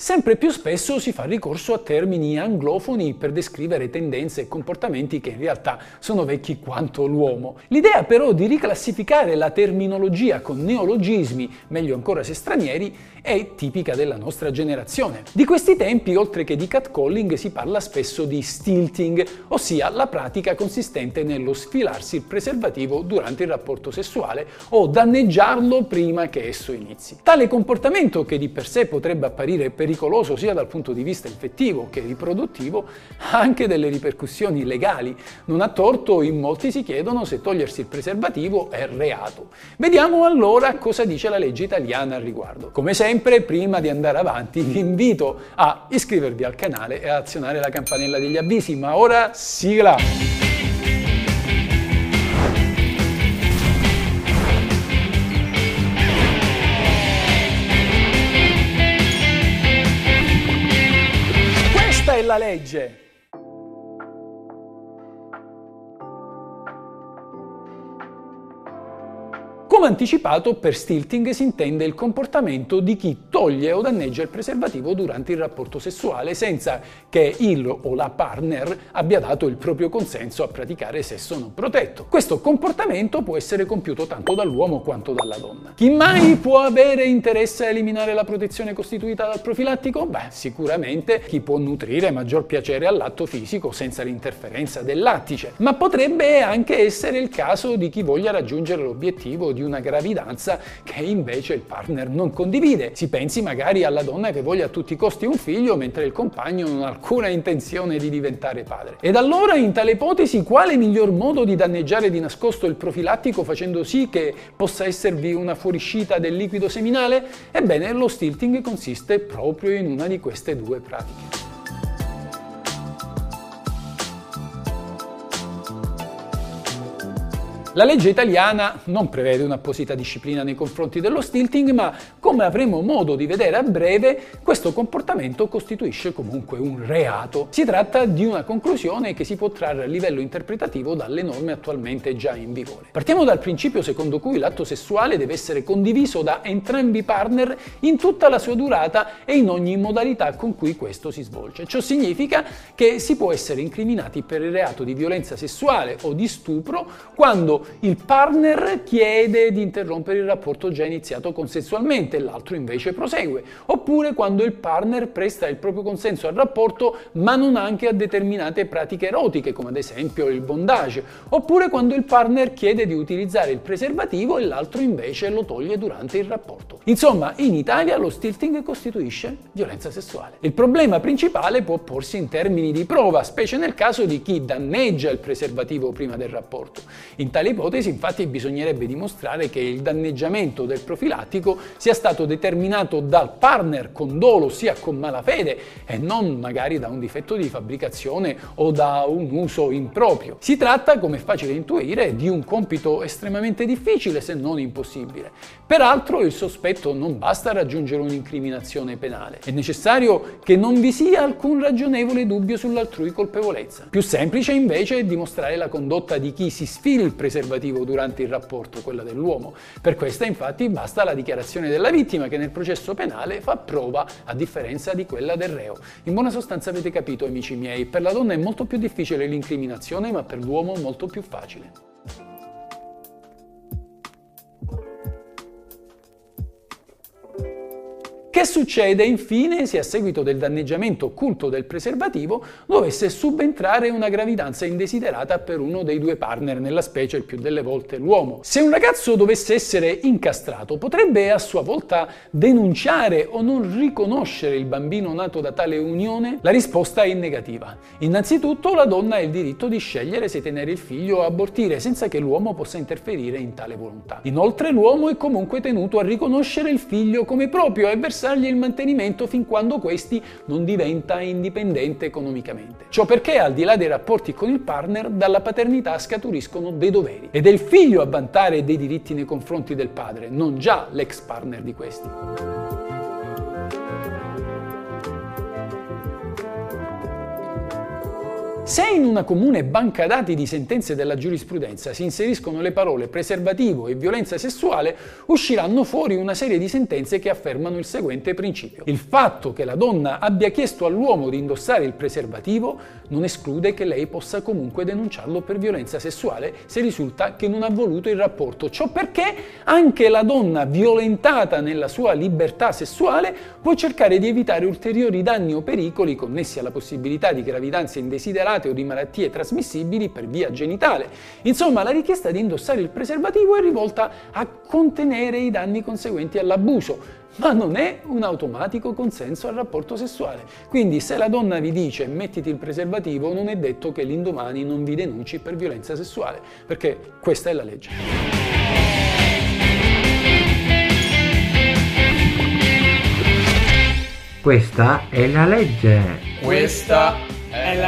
Sempre più spesso si fa ricorso a termini anglofoni per descrivere tendenze e comportamenti che in realtà sono vecchi quanto l'uomo. L'idea però di riclassificare la terminologia con neologismi, meglio ancora se stranieri, è tipica della nostra generazione. Di questi tempi, oltre che di catcalling, si parla spesso di stilting, ossia la pratica consistente nello sfilarsi il preservativo durante il rapporto sessuale o danneggiarlo prima che esso inizi. Tale comportamento, che di per sé potrebbe apparire per pericoloso sia dal punto di vista infettivo che riproduttivo, ha anche delle ripercussioni legali. Non a torto in molti si chiedono se togliersi il preservativo è reato. Vediamo allora cosa dice la legge italiana al riguardo. Come sempre, prima di andare avanti, vi invito a iscrivervi al canale e a azionare la campanella degli avvisi, ma ora sigla! Legge. Come anticipato, per stilting si intende il comportamento di chi toglie o danneggia il preservativo durante il rapporto sessuale senza che il o la partner abbia dato il proprio consenso a praticare sesso non protetto. Questo comportamento può essere compiuto tanto dall'uomo quanto dalla donna. Chi mai può avere interesse a eliminare la protezione costituita dal profilattico? Beh, sicuramente chi può nutrire maggior piacere all'atto fisico senza l'interferenza del lattice, ma potrebbe anche essere il caso di chi voglia raggiungere l'obiettivo di una gravidanza che invece il partner non condivide. Si pensi magari alla donna che voglia a tutti i costi un figlio mentre il compagno non ha alcuna intenzione di diventare padre. Ed allora in tale ipotesi quale miglior modo di danneggiare di nascosto il profilattico facendo sì che possa esservi una fuoriuscita del liquido seminale? Ebbene, lo stilting consiste proprio in una di queste due pratiche. La legge italiana non prevede un'apposita disciplina nei confronti dello stilting, ma come avremo modo di vedere a breve, questo comportamento costituisce comunque un reato. Si tratta di una conclusione che si può trarre a livello interpretativo dalle norme attualmente già in vigore. Partiamo dal principio secondo cui l'atto sessuale deve essere condiviso da entrambi i partner in tutta la sua durata e in ogni modalità con cui questo si svolge. Ciò significa che si può essere incriminati per il reato di violenza sessuale o di stupro quando il partner chiede di interrompere il rapporto già iniziato consensualmente e l'altro invece prosegue, oppure quando il partner presta il proprio consenso al rapporto ma non anche a determinate pratiche erotiche, come ad esempio il bondage, oppure quando il partner chiede di utilizzare il preservativo e l'altro invece lo toglie durante il rapporto. Insomma, in Italia lo stilting costituisce violenza sessuale. Il problema principale può porsi in termini di prova, specie nel caso di chi danneggia il preservativo prima del rapporto. In tali ipotesi infatti bisognerebbe dimostrare che il danneggiamento del profilattico sia stato determinato dal partner con dolo, sia con malafede e non magari da un difetto di fabbricazione o da un uso improprio. Si tratta, come è facile intuire, di un compito estremamente difficile se non impossibile. Peraltro il sospetto non basta raggiungere un'incriminazione penale, è necessario che non vi sia alcun ragionevole dubbio sull'altrui colpevolezza. Più semplice invece è dimostrare la condotta di chi si sfila il preservativo preservativo durante il rapporto, quella dell'uomo. Per questa infatti basta la dichiarazione della vittima che nel processo penale fa prova a differenza di quella del reo. In buona sostanza avete capito amici miei, per la donna è molto più difficile l'incriminazione ma per l'uomo molto più facile. Che succede infine se a seguito del danneggiamento occulto del preservativo dovesse subentrare una gravidanza indesiderata per uno dei due partner, nella specie il più delle volte l'uomo? Se un ragazzo dovesse essere incastrato, potrebbe a sua volta denunciare o non riconoscere il bambino nato da tale unione? La risposta è negativa. Innanzitutto la donna ha il diritto di scegliere se tenere il figlio o abortire senza che l'uomo possa interferire in tale volontà. Inoltre l'uomo è comunque tenuto a riconoscere il figlio come proprio e versare versargli il mantenimento fin quando questi non diventa indipendente economicamente. Ciò perché al di là dei rapporti con il partner, dalla paternità scaturiscono dei doveri ed è il figlio a vantare dei diritti nei confronti del padre, non già l'ex partner di questi. Se in una comune banca dati di sentenze della giurisprudenza si inseriscono le parole preservativo e violenza sessuale, usciranno fuori una serie di sentenze che affermano il seguente principio. Il fatto che la donna abbia chiesto all'uomo di indossare il preservativo non esclude che lei possa comunque denunciarlo per violenza sessuale se risulta che non ha voluto il rapporto. Ciò perché anche la donna violentata nella sua libertà sessuale può cercare di evitare ulteriori danni o pericoli connessi alla possibilità di gravidanze indesiderate o di malattie trasmissibili per via genitale. Insomma, la richiesta di indossare il preservativo è rivolta a contenere i danni conseguenti all'abuso, ma non è un automatico consenso al rapporto sessuale. Quindi se la donna vi dice mettiti il preservativo, non è detto che l'indomani non vi denunci per violenza sessuale, perché questa è la legge. Questa è la legge. Questa è la